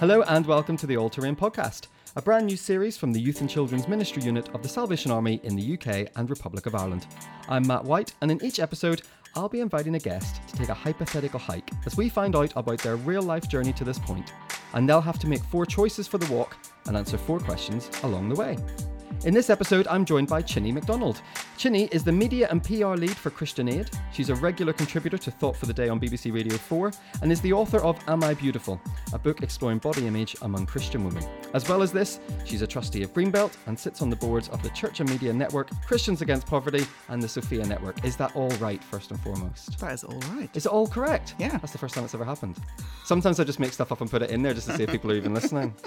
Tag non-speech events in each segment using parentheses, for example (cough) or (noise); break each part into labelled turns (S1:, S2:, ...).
S1: Hello and welcome to the All Terrain Podcast, a brand new series from the Youth and Children's Ministry Unit of the Salvation Army in the UK and Republic of Ireland. I'm Matt White, and in each episode, I'll be inviting a guest to take a hypothetical hike as we find out about their real life journey to this point, and they'll have to make four choices for the walk and answer four questions along the way. In this episode, I'm joined by Chine McDonald. Chine is the media and PR lead for Christian Aid. She's a regular contributor to Thought for the Day on BBC Radio 4 and is the author of Am I Beautiful, a book exploring body image among Christian women. As well as this, she's a trustee of Greenbelt and sits on the boards of the Church and Media Network, Christians Against Poverty, and the Sophia Network. Is that all right, first and foremost?
S2: That is all right.
S1: Is it all correct?
S2: Yeah.
S1: That's the first time it's ever happened. Sometimes I just make stuff up and put it in there just to see if people are even listening. (laughs)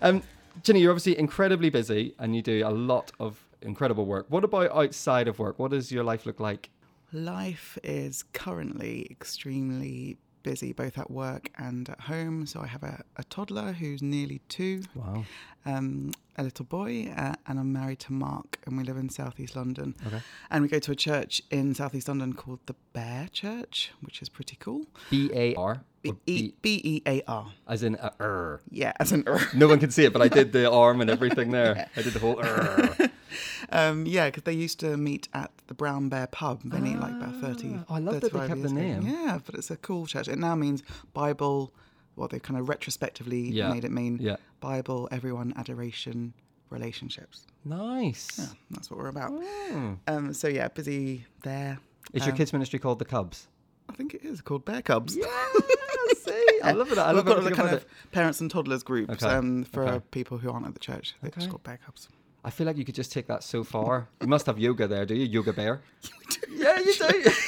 S1: Um, Chine, you're obviously incredibly busy and you do a lot of incredible work. What about outside of work? What does your life look like?
S2: Life is currently extremely busy, both at work and at home. So I have a, a toddler who's nearly two,
S1: Wow.
S2: um, a little boy, uh, and I'm married to Mark, and we live in southeast London.
S1: Okay.
S2: And we go to a church in southeast London called the Bear Church, which is pretty cool.
S1: B A R. B-
S2: E A R.
S1: As in a er.
S2: Yeah, as an er.
S1: No one can see it, but I did the (laughs) arm and everything there. I did the whole er. (laughs) (laughs)
S2: um, yeah, because they used to meet at the Brown Bear pub many like about 30.
S1: Oh, I love that they kept the name.
S2: Yeah, but it's a cool church. It now means Bible, well, they've kind of retrospectively
S1: Yeah,
S2: made it mean
S1: yeah.
S2: Bible, everyone, adoration, relationships.
S1: Nice.
S2: Yeah, that's what we're about.
S1: Mm.
S2: Um, so yeah, busy there.
S1: Is your
S2: Um,
S1: kids' ministry called the Cubs?
S2: I think it is called Bear Cubs.
S1: Yeah, (laughs) see, I love it. I love
S2: We've
S1: got
S2: the kind of
S1: it.
S2: parents and toddlers groups
S1: Okay,
S2: um, for
S1: okay.
S2: people who aren't at the church. They're just
S1: Okay.
S2: called Bear Cubs.
S1: I feel like you could just take that so far. You must have yoga there, do you? Yoga bear. (laughs) yeah, you do. (laughs)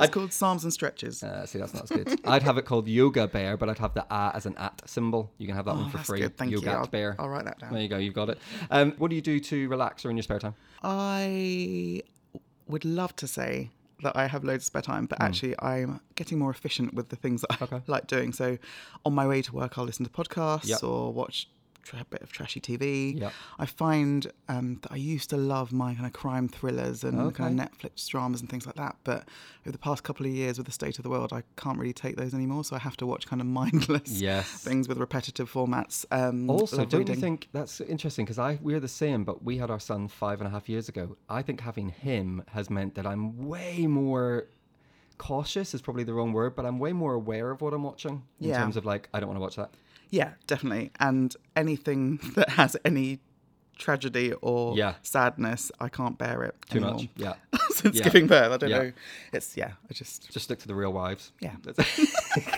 S2: It's (laughs) called Psalms and Stretches.
S1: Uh, see, that's not as good. I'd have it called Yoga Bear, but I'd have the A as an at symbol. You can have that
S2: Oh,
S1: one for
S2: that's
S1: free.
S2: good. Thank
S1: Yoga
S2: you. I'll,
S1: Bear.
S2: I'll write that down.
S1: There you go. You've got it. Um, what do you do to relax or in your spare time?
S2: I would love to say that I have loads of spare time, but actually I'm getting more efficient with the things that I.
S1: Okay.
S2: like doing. So on my way to work, I'll listen to podcasts
S1: Yep.
S2: or watch a bit of trashy TV.
S1: Yep.
S2: I find um, that I used to love my kind of crime thrillers and kind of Netflix dramas and things like that. But over the past couple of years with the state of the world, I can't really take those anymore. So I have to watch kind of (laughs) mindless
S1: Yes.
S2: things with repetitive formats. Um,
S1: Also, don't
S2: reading.
S1: you think that's interesting? Because I we're the same, but we had our son five and a half years ago. I think having him has meant that I'm way more cautious. Is probably the wrong word, but I'm way more aware of what I'm watching in
S2: Yeah.
S1: terms of like I don't want to watch that.
S2: Yeah, definitely. And anything (laughs) that has any tragedy or
S1: Yeah.
S2: sadness, I can't bear it
S1: Too
S2: anymore.
S1: much. Yeah. (laughs)
S2: Since
S1: Yeah.
S2: giving birth, I don't
S1: Yeah.
S2: know. It's yeah, I just
S1: Just stick to the real wives.
S2: yeah. (laughs)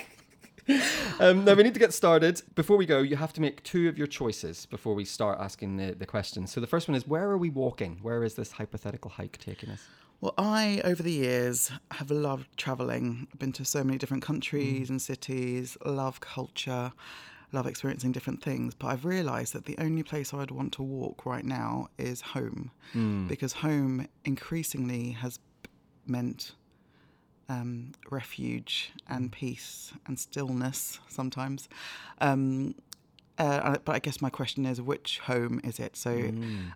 S1: um, now we need to get started. Before we go, you have to make two of your choices before we start asking the, the questions. So the first one is where are we walking? Where is this hypothetical hike taking us?
S2: Well, I over the years have loved traveling. I've been to so many different countries and cities. Love culture. Love experiencing different things, but I've realised that the only place I'd want to walk right now is home, because home increasingly has meant um, refuge and peace and stillness sometimes. Um, uh, but I guess my question is, which home is it? So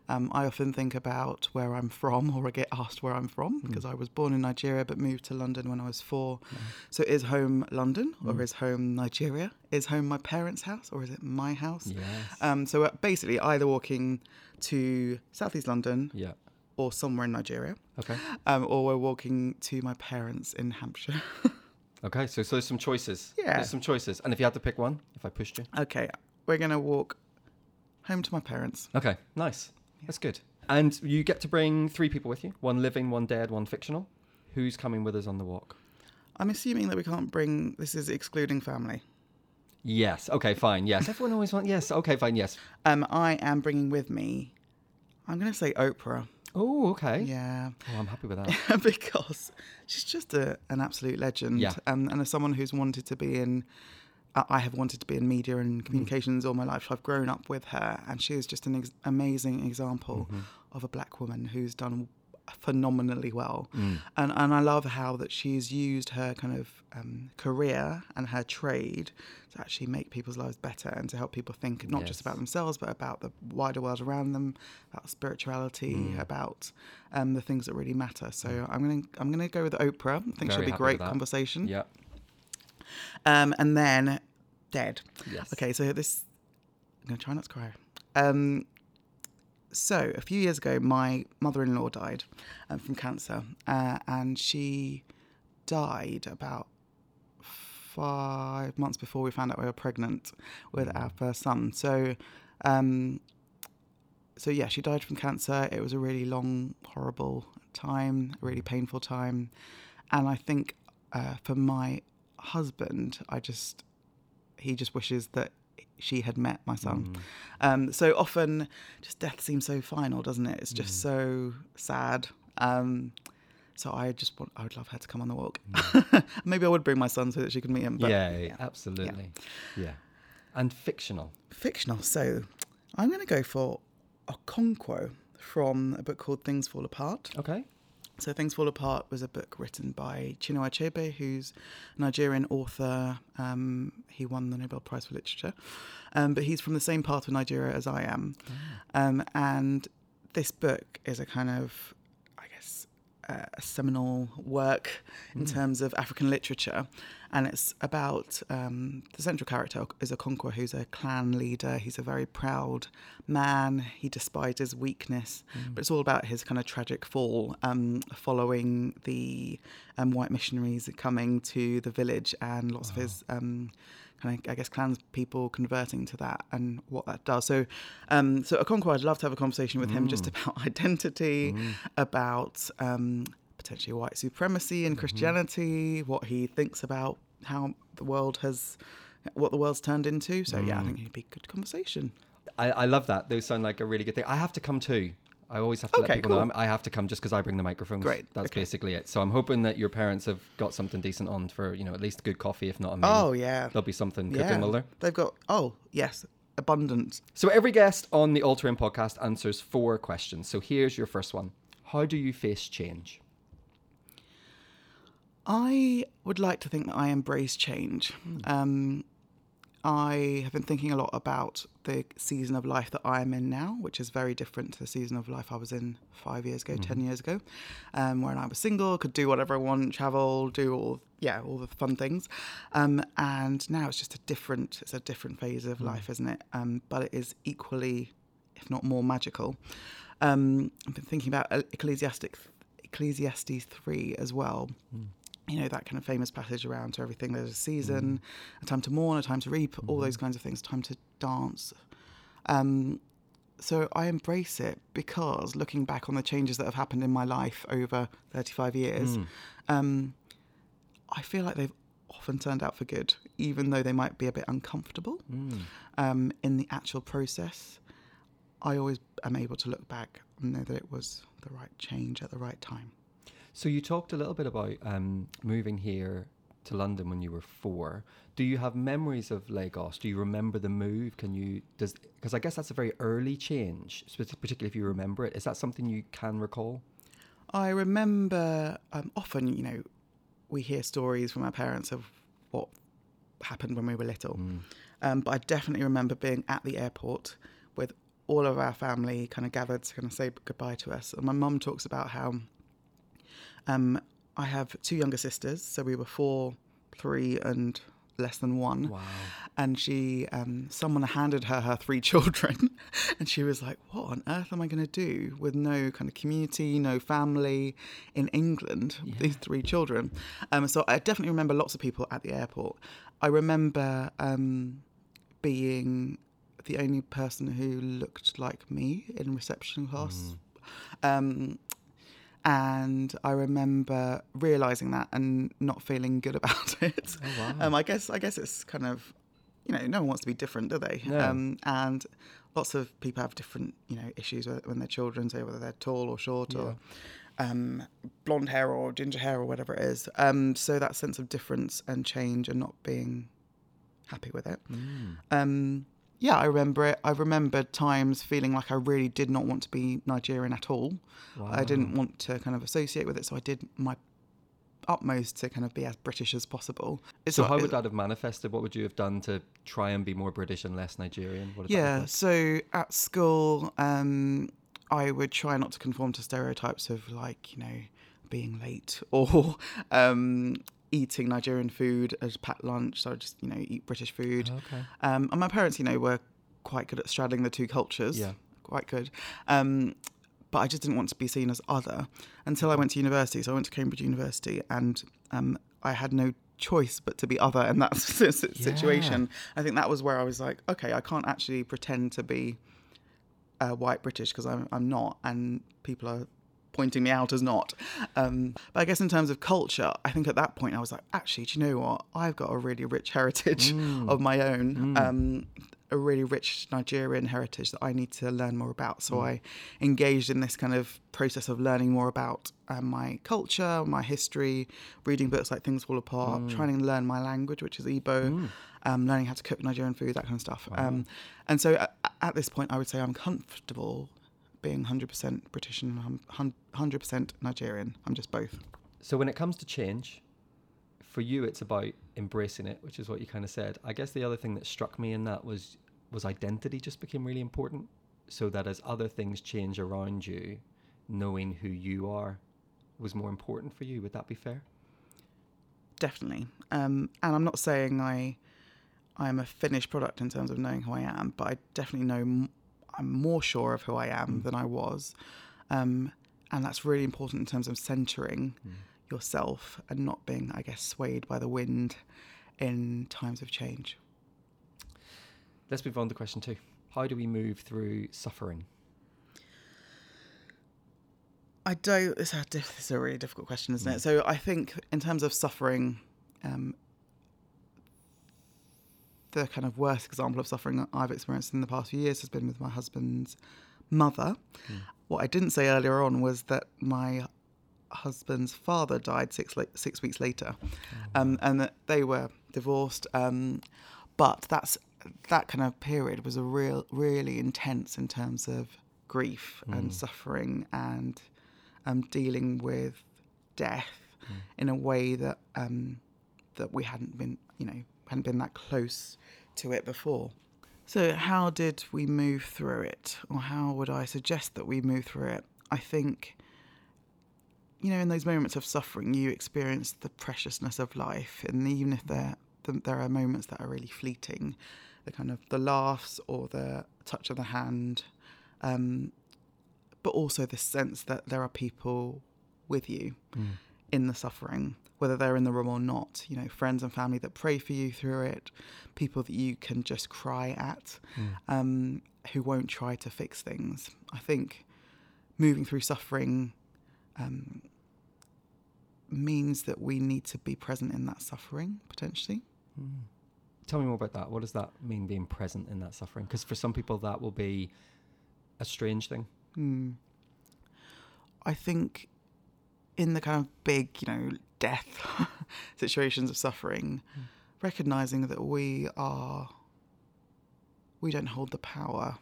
S2: um, I often think about where I'm from, or I get asked where I'm from, because I was born in Nigeria but moved to London when I was four. So is home London, or is home Nigeria? Is home my parents' house, or is it my house?
S1: Yes.
S2: Um, so uh, basically, either walking to southeast London
S1: Yeah.
S2: or somewhere in Nigeria,
S1: Okay.
S2: um, or we're walking to my parents in Hampshire. (laughs)
S1: Okay. So so there's some choices.
S2: Yeah.
S1: There's some choices. And if you had to pick one, if I pushed you.
S2: okay, we're gonna walk home to my parents.
S1: Okay. Nice. That's good. And you get to bring three people with you: one living, one dead, one fictional. Who's coming with us on the walk?
S2: I'm assuming that we can't bring. This is excluding family.
S1: Yes. Okay. Fine. Yes. Everyone always wants. Yes. Okay. Fine. Yes.
S2: Um, I am bringing with me. I'm gonna say Oprah.
S1: Oh. Okay.
S2: Yeah,
S1: Oh, I'm happy with that. (laughs)
S2: because she's just a, an absolute legend.
S1: Yeah.
S2: And, and as someone who's wanted to be in, I have wanted to be in media
S1: Mm.
S2: and communications all my life. I've grown up with her, and she is just an ex- amazing example
S1: Mm-hmm.
S2: of a black woman who's done phenomenally well.
S1: Mm.
S2: And and I love how that she's used her kind of um, career and her trade to actually make people's lives better and to help people think not just about themselves but about the wider world around them, about spirituality,
S1: Mm.
S2: about um, the things that really matter. So I'm gonna I'm gonna go with Oprah. I think
S1: Very
S2: she'll be great conversation.
S1: Yeah.
S2: Um, and then dead.
S1: Yes.
S2: Okay, so this I'm gonna try not to cry. Um, so a few years ago, my mother-in-law died um, from cancer, uh, and she died about five months before we found out we were pregnant with our first son. So, um, so yeah, she died from cancer. It was a really long, horrible time, a really painful time, and I think uh, for my husband, I just he just wishes that she had met my son. Um, so often, just death seems so final, doesn't it? It's just so sad. Um, so I just want, I would love her to come on the walk. (laughs) Maybe I would bring my son so that she could meet him. But
S1: yeah, absolutely. Yeah. And fictional.
S2: fictional. So I'm going to go for Okonkwo from a book called Things Fall Apart.
S1: Okay.
S2: So Things Fall Apart was a book written by Chinua Achebe, who's a Nigerian author. Um, he won the Nobel Prize for Literature, um, but he's from the same part of Nigeria as I am. Um, and this book is a kind of, uh, a seminal work in terms of African literature, and it's about um, the central character is a Okonkwo, who's a clan leader. He's a very proud man. He despises weakness, but it's all about his kind of tragic fall um, following the um, white missionaries coming to the village and lots of his. Kind of, I guess, clans people converting to that and what that does. So, um, so Okonkwo, I'd love to have a conversation with him just about (laughs) identity, about um, potentially white supremacy and Christianity, what he thinks about how the world has, what the world's turned into. So, yeah, I think it'd be a good conversation.
S1: I, I love that. Those sound like a really good thing. I have to come too. I always have to let
S2: Okay,
S1: people know. I'm, I have to come just because I bring the microphones.
S2: Great,
S1: That's
S2: okay.
S1: basically it. So I'm hoping that your parents have got something decent on for you know at least good coffee, if not a meal.
S2: Oh, yeah.
S1: There'll be something
S2: Yeah.
S1: cooking, will there?
S2: They've got, oh, yes, abundance.
S1: So every guest on the All Terrain podcast answers four questions. So here's your first one: How do you face change?
S2: I would like to think that I embrace change. Um, I have been thinking a lot about the season of life that I am in now, which is very different to the season of life I was in five years ago, ten years ago, um, when I was single, could do whatever I want, travel, do all yeah, all the fun things. Um, and now it's just a different, it's a different phase of life, isn't it? Um, but it is equally, if not more magical. Um, I've been thinking about Ecclesiastic, Ecclesiastes three as well you know that kind of famous passage around to everything there's a season a time to mourn a time to reap all those kinds of things time to dance. Um, so i embrace it because looking back on the changes that have happened in my life over 35 years um, i feel like they've often turned out for good even though they might be a bit uncomfortable. Um, in the actual process i always am able to look back and know that it was the right change at the right time
S1: So you talked a little bit about um, moving here to London when you were four. Do you have memories of Lagos? Do you remember the move? Can you does because I guess that's a very early change, particularly if you remember it. Is that something you can recall?
S2: I remember um, often, you know, we hear stories from our parents of what happened when we were little. Um, but I definitely remember being at the airport with all of our family kind of gathered to kind of say goodbye to us. And my mum talks about how um, I have two younger sisters, so we were four, three, and less than one.
S1: Wow.
S2: And she, um, someone handed her her three (laughs) children, and she was like, "What on earth am I going to do with no kind of community, no family in England? with These three children." Um, so I definitely remember lots of people at the airport. I remember um, being the only person who looked like me in reception class. Um, and I remember realizing that and not feeling good (laughs) about it.
S1: Oh,
S2: um, I guess I guess it's kind of you know no one wants to be different, do they?
S1: No.
S2: Um, and lots of people have different you know issues when they're children, say whether they're tall or short or um, blonde hair or ginger hair or whatever it is. Um, so that sense of difference and change and not being happy with it. Um, yeah, I remember it. I remember times feeling like I really did not want to be Nigerian at all. I didn't want to kind of associate with it, so I did my utmost to kind of be as British as possible. It's
S1: So
S2: not-
S1: how would that have manifested? What would you have done to try and be more British and less Nigerian? What
S2: Yeah,
S1: like?
S2: so at school, um, I would try not to conform to stereotypes of like, you know, being late or (laughs) um, eating Nigerian food as packed lunch, so I just you know eat British food.
S1: Okay.
S2: Um, and my parents, you know, were quite good at straddling the two cultures.
S1: Yeah.
S2: Quite good. Um, but I just didn't want to be seen as other until I went to university. So I went to Cambridge University and um, I had no choice but to be other in that (laughs) situation. I think that was where I was like, okay, I can't actually pretend to be uh, white British because I'm, I'm not. And people are pointing me out as not. Um, but I guess in terms of culture, I think at that point I was like, actually, do you know what? I've got a really rich heritage of my own, um, a really rich Nigerian heritage that I need to learn more about. So I engaged in this kind of process of learning more about um, my culture, my history, reading books like Things Fall Apart, trying to learn my language, which is Igbo. Um, learning how to cook Nigerian food, that kind of stuff. Um, and so at, at this point, I would say I'm comfortable being 100% British and 100% Nigerian. I'm just both.
S1: So when it comes to change, for you it's about embracing it, which is what you kind of said. I guess the other thing that struck me in that was was identity just became really important. So that as other things change around you, knowing who you are was more important for you. Would that be fair?
S2: Definitely. Um, and I'm not saying I I'm a finished product in terms of knowing who I am, but I definitely know I'm more sure of who I am than I was. Um, and that's really important in terms of centering yourself and not being, I guess, swayed by the wind in times of change.
S1: Let's move on to question two. How do we move through suffering?
S2: I don't. Diff- it's a really difficult question, isn't it? So I think in terms of suffering, um, the kind of worst example of suffering I've experienced in the past few years has been with my husband's mother. What I didn't say earlier on was that my husband's father died six la- six weeks later, um, and that they were divorced. Um, but that's that kind of period was a real, really intense in terms of grief and suffering and um, dealing with death in a way that um, that we hadn't been, you know, hadn't been that close to it before. So, how did we move through it, or how would I suggest that we move through it? I think, you know, in those moments of suffering, you experience the preciousness of life, and even if there th- there are moments that are really fleeting, the kind of the laughs or the touch of the hand, um, but also the sense that there are people with you in the suffering, whether they're in the room or not. You know, friends and family that pray for you through it, people that you can just cry at, um, who won't try to fix things. I think moving through suffering um, means that we need to be present in that suffering potentially.
S1: Tell me more about that. What does that mean, being present in that suffering? Because for some people, that will be a strange thing.
S2: Hmm. I think in the kind of big, you know, death (laughs) situations of suffering, hmm. recognizing that we are, we don't hold the power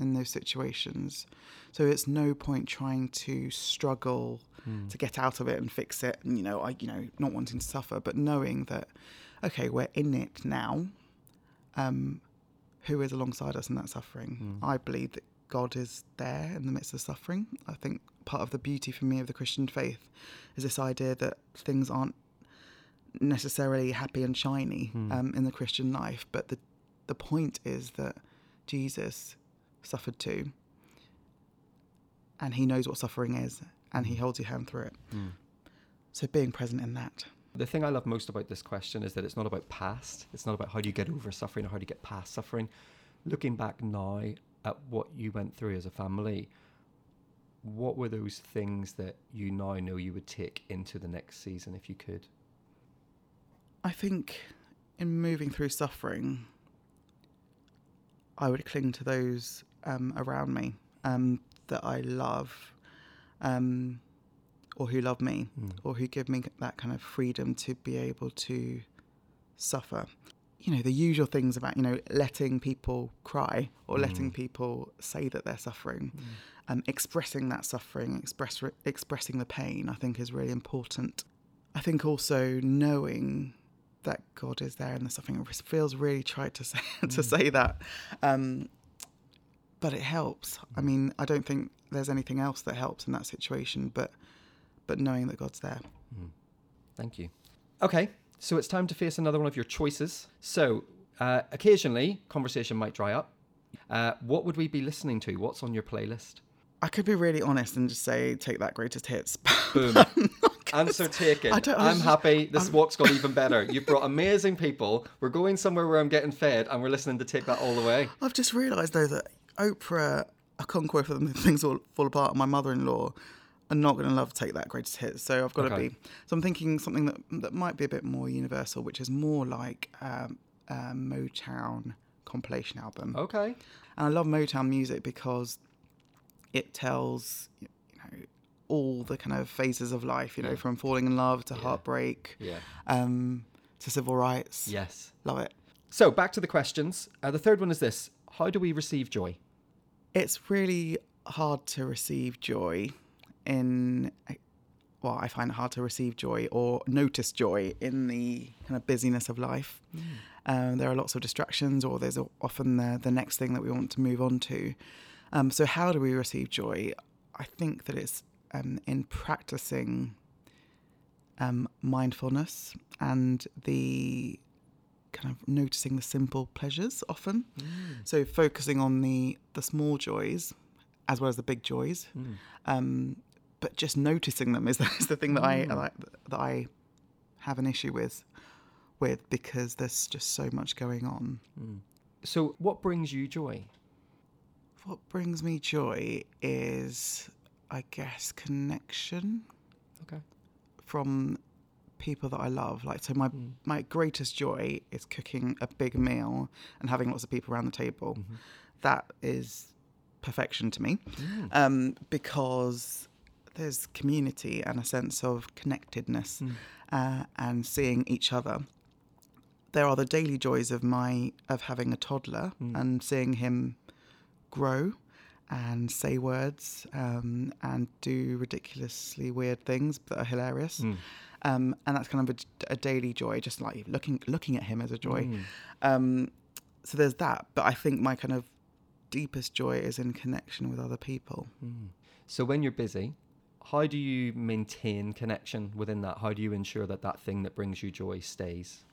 S2: in those situations. So it's no point trying to struggle hmm. to get out of it and fix it. And, you know, I, you know, not wanting to suffer, but knowing that, okay, we're in it now. Um, who is alongside us in that suffering? Hmm. I believe that God is there in the midst of suffering. I think part of the beauty for me of the Christian faith is this idea that things aren't necessarily happy and shiny hmm. um, in the Christian life, but the the point is that Jesus suffered too, and He knows what suffering is, and He hmm. holds your hand through it. Hmm. So being present in that.
S1: The thing I love most about this question is that it's not about past. It's not about how do you get over suffering or how do you get past suffering. Looking back now at what you went through as a family, what were those things that you now know you would take into the next season if you could?
S2: I think in moving through suffering, I would cling to those um, around me um, that I love, um, or who love me, or who give me that kind of freedom to be able to suffer. You know, the usual things about, you know, letting people cry or letting mm. people say that they're suffering, mm. um, expressing that suffering, express, expressing the pain, I think is really important. I think also knowing that God is there in the suffering. Feels really trite to say (laughs) to mm. say that, um, but it helps. I mean, I don't think there's anything else that helps in that situation, but but knowing that God's there.
S1: Thank you. Okay, so it's time to face another one of your choices. So, uh, occasionally, conversation might dry up. Uh, what would we be listening to? What's on your playlist?
S2: I could be really honest and just say, take that greatest hits. (laughs)
S1: Boom. Answer taken.
S2: I
S1: I'm
S2: was-
S1: happy. This walk's got even better. (laughs) You've brought amazing people. We're going somewhere where I'm getting fed, and we're listening to Take That All the Way.
S2: I've just realised though that Oprah, quote for them (laughs) things all fall apart. and My mother-in-law are not going to love take that greatest hits, so I've got
S1: Okay.
S2: to be. So I'm thinking something that that might be a bit more universal, which is more like um, a Motown compilation album.
S1: Okay.
S2: And I love Motown music because it tells you know all the kind of phases of life. You know,
S1: Yeah.
S2: from falling in love to heartbreak,
S1: Yeah.
S2: um, to civil rights.
S1: Yes.
S2: Love it.
S1: So, back to the questions. Uh, the third one is this How do we receive joy?
S2: It's really hard to receive joy in. Well, I find it hard to receive joy or notice joy in the kind of busyness of life. Um, there are lots of distractions, or there's often the, the next thing that we want to move on to. Um, so, how do we receive joy? I think that it's um, in practicing um, mindfulness and the kind of noticing the simple pleasures often. So focusing on the the small joys as well as the big joys, um, but just noticing them is, (laughs) is the thing that I mm. that, that I have an issue with with because there's just so much going on. Mm.
S1: So, what brings you joy?
S2: What brings me joy is, I guess, connection
S1: Okay.
S2: from people that I love. Like, so my mm. my greatest joy is cooking a big meal and having lots of people around the table. Mm-hmm. That is perfection to me, um, because there's community and a sense of connectedness uh, and seeing each other. There are the daily joys of my of having a toddler and seeing him grow and say words um, and do ridiculously weird things that are hilarious. Um, and that's kind of a, a daily joy, just like looking looking at him as a joy. Um, so there's that. But I think my kind of deepest joy is in connection with other people.
S1: So, when you're busy, how do you maintain connection within that? How do you ensure that that thing that brings you joy stays?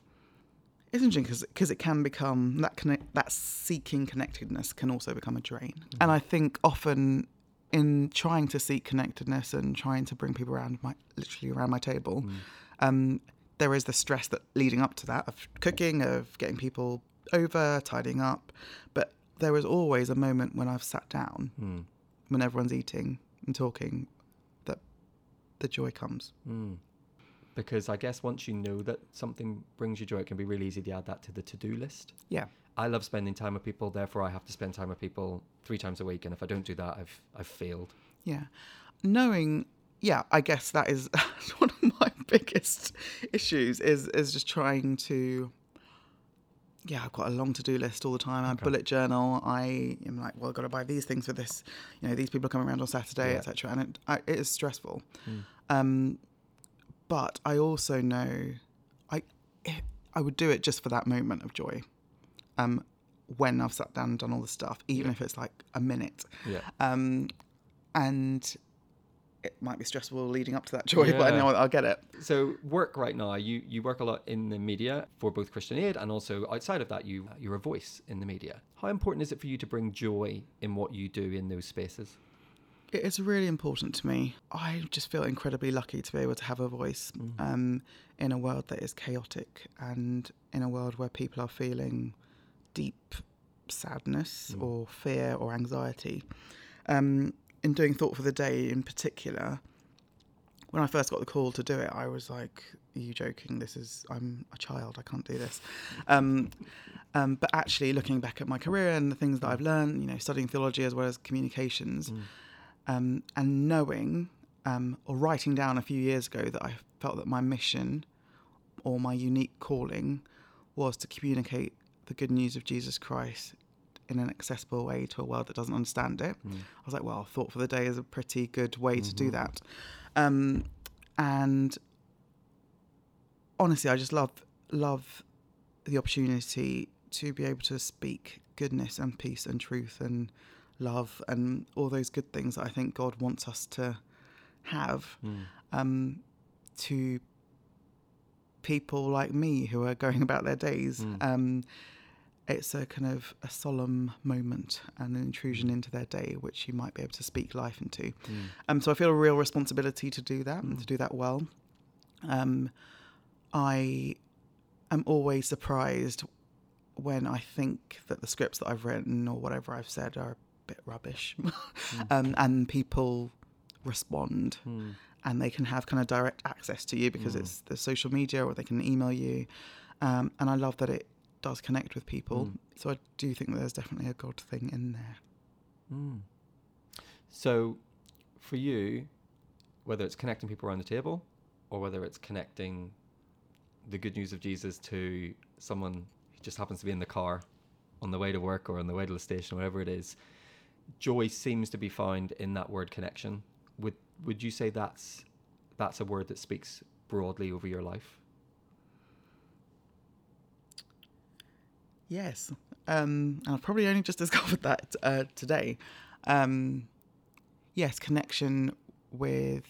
S2: It's interesting because it can become that connect, that seeking connectedness can also become a drain. Mm-hmm. And I think often in trying to seek connectedness and trying to bring people around my literally around my table, mm. um, there is the stress that leading up to that of cooking, of getting people over, tidying up. But there is always a moment when I've sat down, mm. when everyone's eating and talking, the joy comes. Hmm.
S1: Because I guess once you know that something brings you joy, it can be really easy to add that to the to do list.
S2: Yeah.
S1: I love spending time with people, therefore, I have to spend time with people three times a week. And if I don't do that, I've, I've failed.
S2: Yeah. Knowing, yeah, I guess that is (laughs) one of my (laughs) biggest issues is is just trying to yeah, I've got a long to-do list all the time. I bullet journal. I am like, well, I've got to buy these things for this. You know, these people are coming around on Saturday,
S1: Yeah.
S2: etc. And it, I, it is stressful. Um, but I also know, I I would do it just for that moment of joy. Um, when I've sat down and done all the stuff, even if it's like a minute.
S1: Yeah.
S2: Um, and it might be stressful leading up to that (laughs) joy, but I know I'll get it.
S1: So work right now, you, you work a lot in the media for both Christian Aid and also outside of that, you, you're a voice in the media. How important is it for you to bring joy in what you do in those spaces?
S2: It is really important to me. I just feel incredibly lucky to be able to have a voice um, in a world that is chaotic and in a world where people are feeling deep sadness or fear or anxiety. Um, in doing Thought for the Day in particular, when I first got the call to do it, I was like, "Are you joking? This is I'm a child. I can't do this." Um, um, but actually, looking back at my career and the things that I've learned, you know, studying theology as well as communications, um, and knowing um, or writing down a few years ago that I felt that my mission or my unique calling was to communicate the good news of Jesus Christ in an accessible way to a world that doesn't understand it. I was like, well, Thought for the Day is a pretty good way to do that. Um, and honestly, I just love love the opportunity to be able to speak goodness and peace and truth and love and all those good things that I think God wants us to have um, to people like me who are going (laughs) about their days.
S1: Mm.
S2: Um, it's a kind of a solemn moment and an intrusion
S1: Mm.
S2: into their day, which you might be able to speak life into.
S1: Mm.
S2: Um, so I feel a real responsibility to do that and to do that well. Um, I am always surprised when I think that the scripts that I've written or whatever I've said are a bit rubbish, (laughs) um, and people respond
S1: Mm.
S2: and they can have kind of direct access to you because it's the social media or they can email you. Um, and I love that it does connect with people.
S1: Mm.
S2: So I do think that there's definitely a God thing in there.
S1: Mm. So, for you, whether it's connecting people around the table or whether it's connecting the good news of Jesus to someone who just happens to be in the car on the way to work or on the way to the station, whatever it is, joy seems to be found in that word connection. Would would you say that's that's a word that speaks broadly over your life?
S2: Yes. Um, and I've probably only just (laughs) discovered that uh, today. Um, yes, connection with,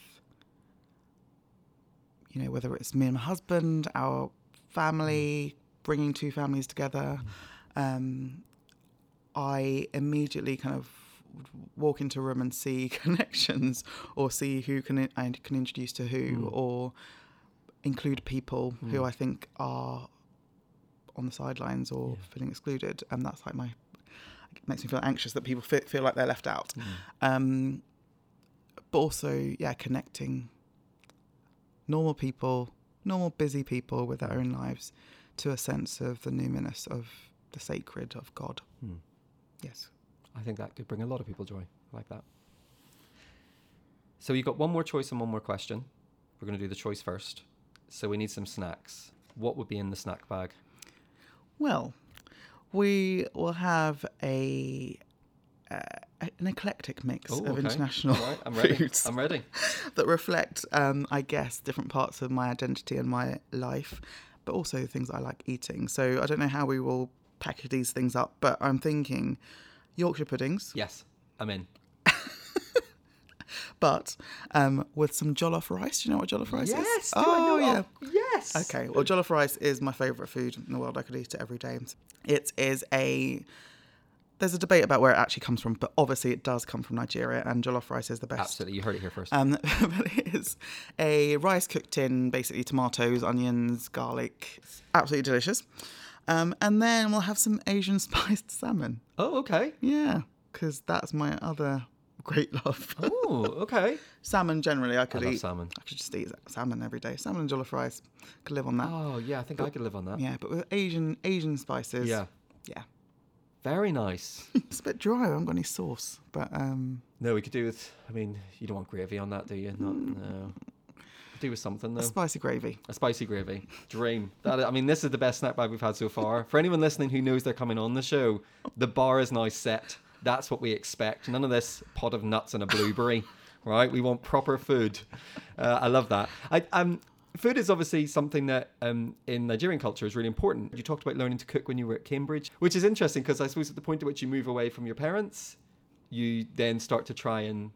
S2: you know, whether it's me and my husband, our family, bringing two families together. Um, I immediately kind of walk into a room and see (laughs) connections or see who can I can introduce to who or include people who I think are on the sidelines or feeling excluded, and that's like my it makes me feel anxious that people feel, feel like they're left out. Um, but also, yeah, connecting normal people, normal busy people with their own lives, to a sense of the numinous of the sacred of God.
S1: Hmm.
S2: Yes.
S1: I think that could bring a lot of people joy. Like that. So you've got one more choice and one more question. We're going to do the choice first. So we need some snacks. What would be in the snack bag?
S2: Well, we will have a uh, an eclectic mix
S1: Oh,
S2: of
S1: okay.
S2: international
S1: right, I'm ready.
S2: foods
S1: I'm ready.
S2: that reflect, um, I guess, different parts of my identity and my life, but also things I like eating. So I don't know how we will package these things up, but I'm thinking Yorkshire puddings,
S1: Yes, I'm in.
S2: But um, with some jollof rice. Do you know what jollof rice is?
S1: Yes. do I
S2: Oh,
S1: know-
S2: yeah.
S1: yes.
S2: Okay, well, jollof rice is my favourite food in the world. I could eat it every day. It is a. There's a debate about where it actually comes from, but obviously it does come from Nigeria, and jollof rice is the best.
S1: Absolutely. You heard it here first.
S2: Um, (laughs) but it is a rice cooked in basically tomatoes, onions, garlic. It's absolutely delicious. Um, and then we'll have some Asian (laughs) spiced salmon.
S1: oh, okay.
S2: Yeah, because that's my other great love.
S1: Oh, okay. (laughs)
S2: salmon generally, I
S1: I
S2: could
S1: love
S2: eat.
S1: salmon.
S2: I could just eat salmon every day. Salmon and jollof rice. Could live on that.
S1: Oh, yeah. I think I could live on that.
S2: Yeah, but with Asian Asian spices.
S1: Yeah.
S2: Yeah.
S1: Very nice. (laughs)
S2: It's a bit dry. I haven't got any sauce. But um
S1: no, we could do with. I mean, you don't want gravy on that, do you? Not. No. Do with something though.
S2: a spicy gravy.
S1: A spicy gravy. Dream. That I mean, this is the best snack bag we've had so far. For anyone listening who knows they're coming on the show, the bar is now set. That's what we expect. None of this pot of nuts and a blueberry, (laughs) right? We want proper food. Uh, I love that. I um. Food is obviously something that um, in Nigerian culture is really important. You talked about learning to cook when you were at Cambridge, which is interesting because I suppose at the point at which you move away from your parents, you then start to try and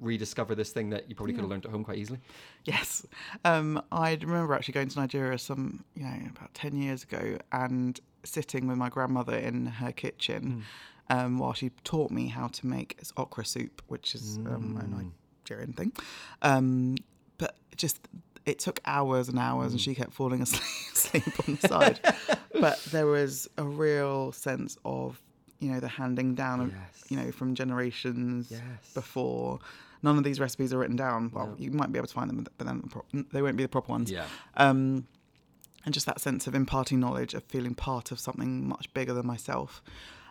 S1: rediscover this thing that you probably could have learned at home quite easily.
S2: Yes. Um, I remember actually going to Nigeria some, you know, about 10 years ago and sitting with my grandmother in her kitchen um, while she taught me how to make okra soup, which is um, a Nigerian thing. Um, but just, it took hours and hours and she kept falling (laughs) asleep, asleep on the side. (laughs) but there was a real sense of, you know, the handing down, of,
S1: Yes.
S2: you know, from generations
S1: Yes.
S2: before. None of these recipes are written down. Well,
S1: No.
S2: you might be able to find them, but then they won't be the proper ones.
S1: Yeah.
S2: Um, and just that sense of imparting knowledge, of feeling part of something much bigger than myself,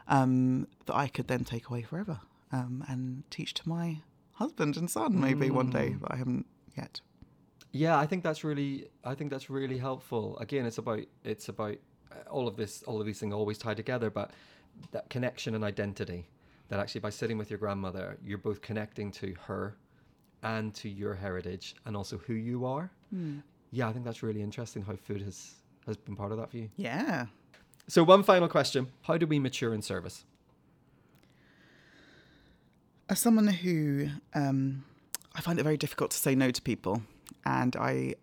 S2: um, that I could then take away forever um, and teach to my husband and son maybe one day,
S1: Mm.
S2: but I haven't yet.
S1: Yeah, I think that's really, I think that's really helpful. Again, it's about, it's about uh, all of this, all of these things always tie together, but that connection and identity. That actually, by sitting with your grandmother, you're both connecting to her and to your heritage, and also who you are. Yeah, I think that's really interesting how food has has been part of that for you.
S2: Yeah.
S1: So, one final question: How do we mature in service?
S2: As someone who um, I find it very difficult to say no to people, and I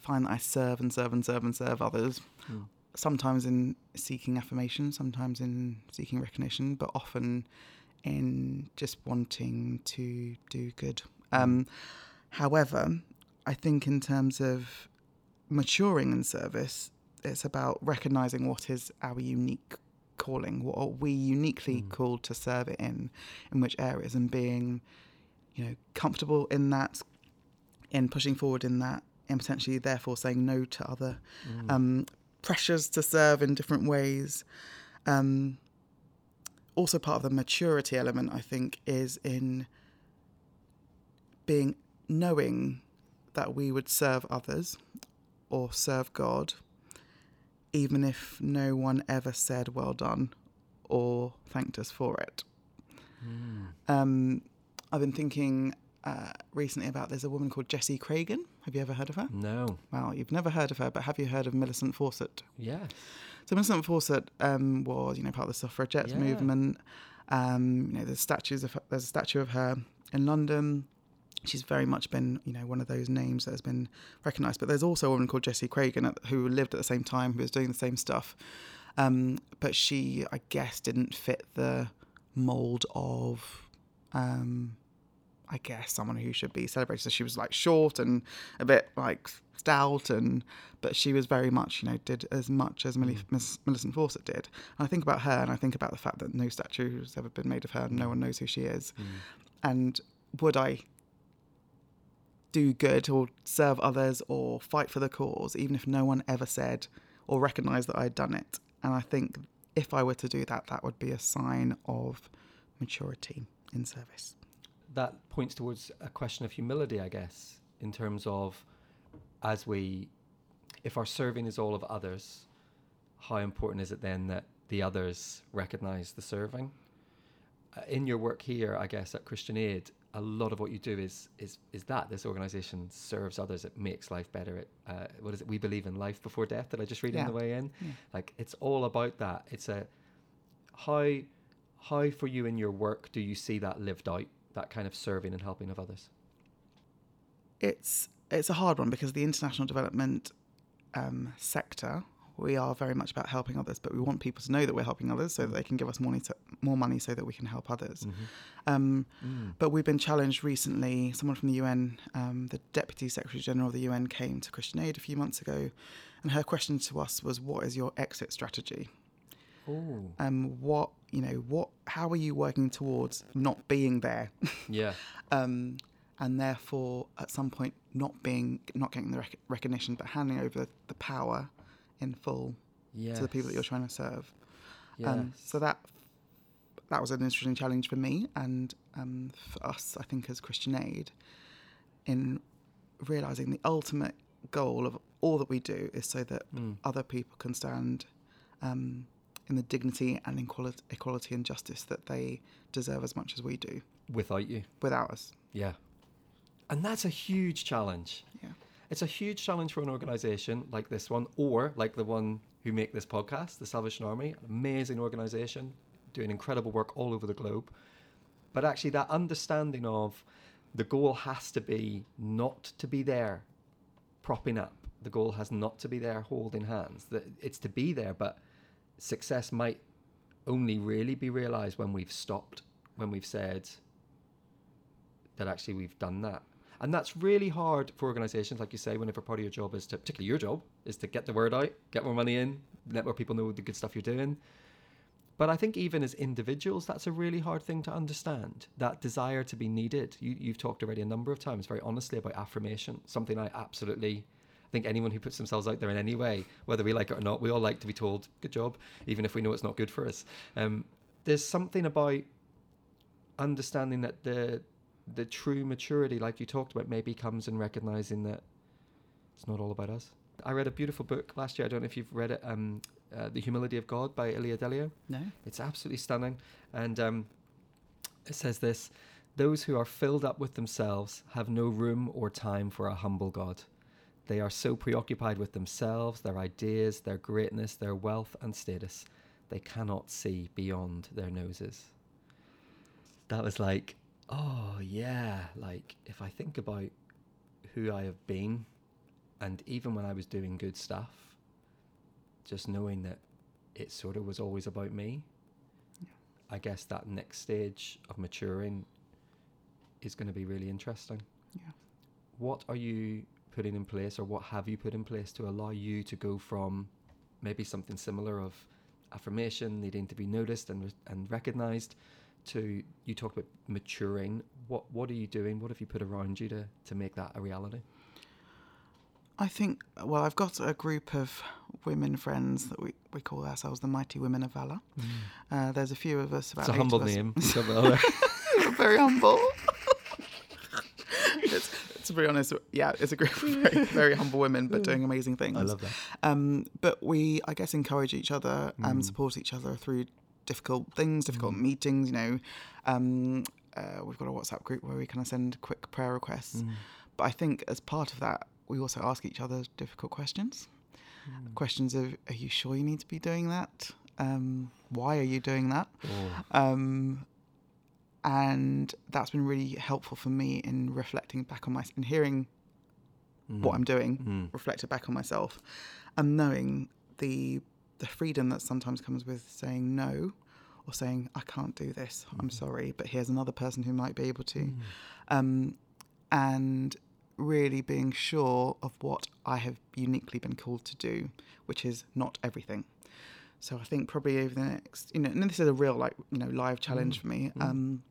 S2: find that I serve and serve and serve and serve others.
S1: Mm.
S2: Sometimes in seeking affirmation, sometimes in seeking recognition, but often in just wanting to do good. Um, however, I think in terms of maturing in service, it's about recognizing what is our unique calling, what are we uniquely
S1: Mm.
S2: called to serve it in, in which areas, and being, you know, comfortable in that, in pushing forward in that, and potentially therefore saying no to other
S1: Mm.
S2: um, pressures to serve in different ways. Um, also, part of the maturity element, I think, is in being knowing that we would serve others or serve God, even if no one ever said well done or thanked us for it.
S1: Mm.
S2: Um, I've been thinking uh, recently about there's a woman called Jessie Craigen. Have you ever heard of her?
S1: No.
S2: Well, you've never heard of her, but have you heard of Millicent Fawcett?
S1: Yes.
S2: So Millicent Fawcett um, was, you know, part of the suffragette
S1: Yeah.
S2: movement. Um, you know, there's statues of there's a statue of her in London. She's very much been, you know, one of those names that has been recognised. But there's also a woman called Jessie Craigen who lived at the same time, who was doing the same stuff. Um, but she, I guess, didn't fit the mould of, um, I guess, someone who should be celebrated. So she was like short and a bit like stout, and but she was very much, you know, did as much as Millie, Miss Millicent Fawcett did. And I think about her, and I think about the fact that no statue has ever been made of her, and no one knows who she is.
S1: Mm.
S2: And would I do good or serve others or fight for the cause, even if no one ever said or recognised that I'd done it? And I think if I were to do that, that would be a sign of maturity in service.
S1: that points towards a question of humility, I guess, in terms of as we, if our serving is all of others, how important is it then that the others recognize the serving? Uh, in your work here, I guess at Christian Aid, a lot of what you do is is is that this organization serves others. It makes life better. It uh, what is it? We believe in life before death. Did I just read
S2: Yeah.
S1: on the way in?
S2: Yeah.
S1: Like it's all about that. It's a how how for you in your work do you see that lived out? That kind of serving and helping of others.
S2: It's it's a hard one because the international development um, sector, we are very much about helping others, but we want people to know that we're helping others so that they can give us money to, more money so that we can help others. Um,
S1: Mm.
S2: But we've been challenged recently. Someone from the UN, um, the Deputy Secretary General of the UN, came to Christian Aid a few months ago, and her question to us was, "What is your exit strategy?
S1: Oh,
S2: Um, what you know? What? How are you working towards not being there, (laughs)
S1: yeah.
S2: um, and therefore at some point not being, not getting the rec- recognition, but handing over the power in full
S1: Yes.
S2: to the people that you're trying to serve?"
S1: Yes.
S2: Um, so that that was an interesting challenge for me and um, for us, I think, as Christian Aid, in realizing the ultimate goal of all that we do is so that
S1: Mm.
S2: other people can stand um, in the dignity and equality, equality and justice that they deserve as much as we do
S1: Without you.
S2: without us.
S1: Yeah. And that's a huge challenge.
S2: Yeah.
S1: It's a huge challenge for an organization like this one, or like the one who make this podcast, the Salvation Army, an amazing organization doing incredible work all over the globe. But actually, that understanding of the goal has to be not to be there propping up. The goal has not to be there holding hands. That it's to be there, but success might only really be realized when we've stopped, when we've said that actually we've done that. And that's really hard for organizations, like you say, whenever part of your job is to, particularly your job, is to get the word out, get more money in, let more people know the good stuff you're doing. But I think even as individuals, that's a really hard thing to understand. That desire to be needed. You, you've talked already a number of times, very honestly, about affirmation. Something I absolutely think anyone who puts themselves out there in any way, whether we like it or not, we all like to be told "good job," even if we know it's not good for us. Um, there's something about understanding that the the true maturity, like you talked about, maybe comes in recognizing that it's not all about us. I read a beautiful book last year. I don't know if you've read it, um, uh, "The Humility of God" by Ilia Delio.
S2: No?
S1: It's absolutely stunning. And um, it says this Those who are filled up with themselves have no room or time for a humble God. They are so preoccupied with themselves, their ideas, their greatness, their wealth and status, they cannot see beyond their noses. That was like, oh, yeah. Like, if I think about who I have been and even when I was doing good stuff, just knowing that it sort of was always about me. I guess that next stage of maturing is going to be really interesting.
S2: Yeah.
S1: What are you putting in place, or what have you put in place to allow you to go from maybe something similar of affirmation needing to be noticed and and recognized to you talked about maturing. What what are you doing? What have you put around you to to make that a reality?
S2: I think, well, I've got a group of women friends that we, we call ourselves the Mighty Women of Valor. Uh, there's a few of us, about
S1: It's a humble name. (laughs) (laughs)
S2: Very humble. (laughs) it's, to be honest, yeah, it's a group of very, very humble women, but doing amazing things.
S1: I love that.
S2: Um, but we, I guess, encourage each other and
S1: Mm.
S2: support each other through difficult things, difficult meetings. You know, um, uh, we've got a WhatsApp group where we kind of send quick prayer requests.
S1: Mm.
S2: But I think as part of that, we also ask each other difficult questions.
S1: Mm.
S2: Questions of, are you sure you need to be doing that? Um, why are you doing that? Um, and that's been really helpful for me in reflecting back on my and hearing what I'm doing,
S1: Mm.
S2: reflected back on myself, and knowing the the freedom that sometimes comes with saying no or saying I can't do this. I'm sorry, but here's another person who might be able to, um, and really being sure of what I have uniquely been called to do, which is not everything. So I think probably over the next, you know, and this is a real like you know live challenge for me. Um,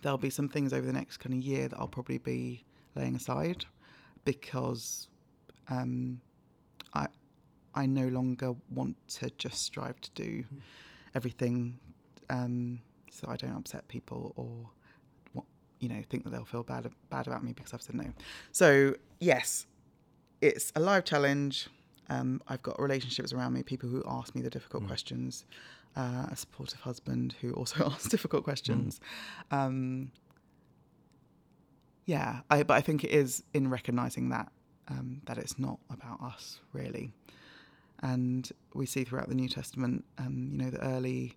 S2: there'll be some things over the next kind of year that I'll probably be laying aside because um, I I no longer want to just strive to do everything um, so I don't upset people or what you know think that they'll feel bad bad about me because I've said no. So yes, it's a live challenge. Um, I've got relationships around me, people who ask me the difficult questions, uh, a supportive husband who also (laughs) asks difficult questions. Um, yeah, I, but I think it is in recognizing that um, that it's not about us really, and we see throughout the New Testament, um, you know, the early,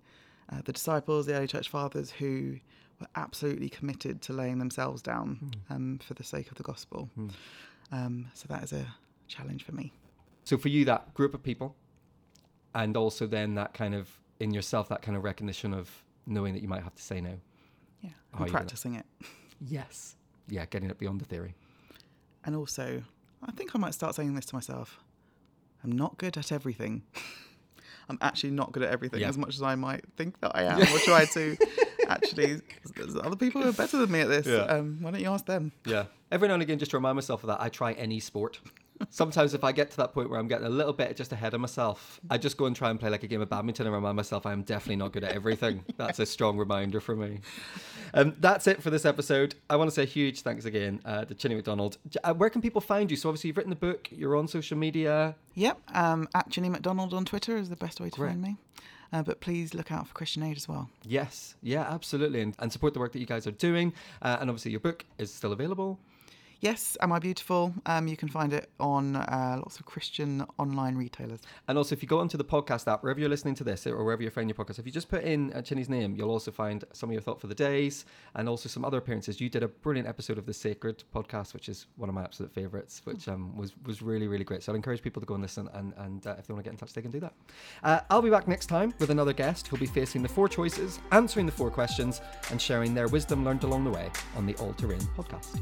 S2: uh, the disciples, the early church fathers who were absolutely committed to laying themselves down um, for the sake of the gospel. Um, so that is a challenge for me.
S1: So for you, that group of people, and also then that kind of in yourself, that kind of recognition of knowing that you might have to say no.
S2: Yeah, and practicing it.
S1: Yes. Yeah, getting it beyond the theory.
S2: And also, I think I might start saying this to myself I'm not good at everything. (laughs) I'm actually not good at everything
S1: Yeah.
S2: as much as I might think that I am or try to. (laughs) Actually, there's other people who are better than me at this.
S1: Yeah.
S2: Um, why don't you ask them?
S1: Yeah. Every now and again, just to remind myself of that, I try any sport. Sometimes if I get to that point where I'm getting a little bit just ahead of myself, I just go and try and play like a game of badminton and remind myself I am definitely not good at everything. (laughs) That's a strong reminder for me. Um, that's it for this episode. I want to say a huge thanks again uh, to Chine McDonald. Uh, where can people find you? So obviously you've written the book, you're on social media.
S2: Yep, um, at Chine McDonald on Twitter is the best way to
S1: Great.
S2: find me. Uh, but please look out for Christian Aid as well.
S1: Yes, yeah, absolutely, and, and support the work that you guys are doing. Uh, and obviously, your book is still available.
S2: Yes, Am I Beautiful? Um, you can find it on uh, lots of Christian online retailers.
S1: And also, if you go onto the podcast app, wherever you're listening to this, or wherever you're finding your podcast, if you just put in uh, Chine's name, you'll also find some of your thought for the days, and also some other appearances. You did a brilliant episode of the Sacred podcast, which is one of my absolute favourites, which um, was was really really great. So I'd encourage people to go and listen, and and uh, if they want to get in touch, they can do that. Uh, I'll be back next time with another guest who'll be facing the four choices, answering the four questions, and sharing their wisdom learned along the way on the All Terrain podcast.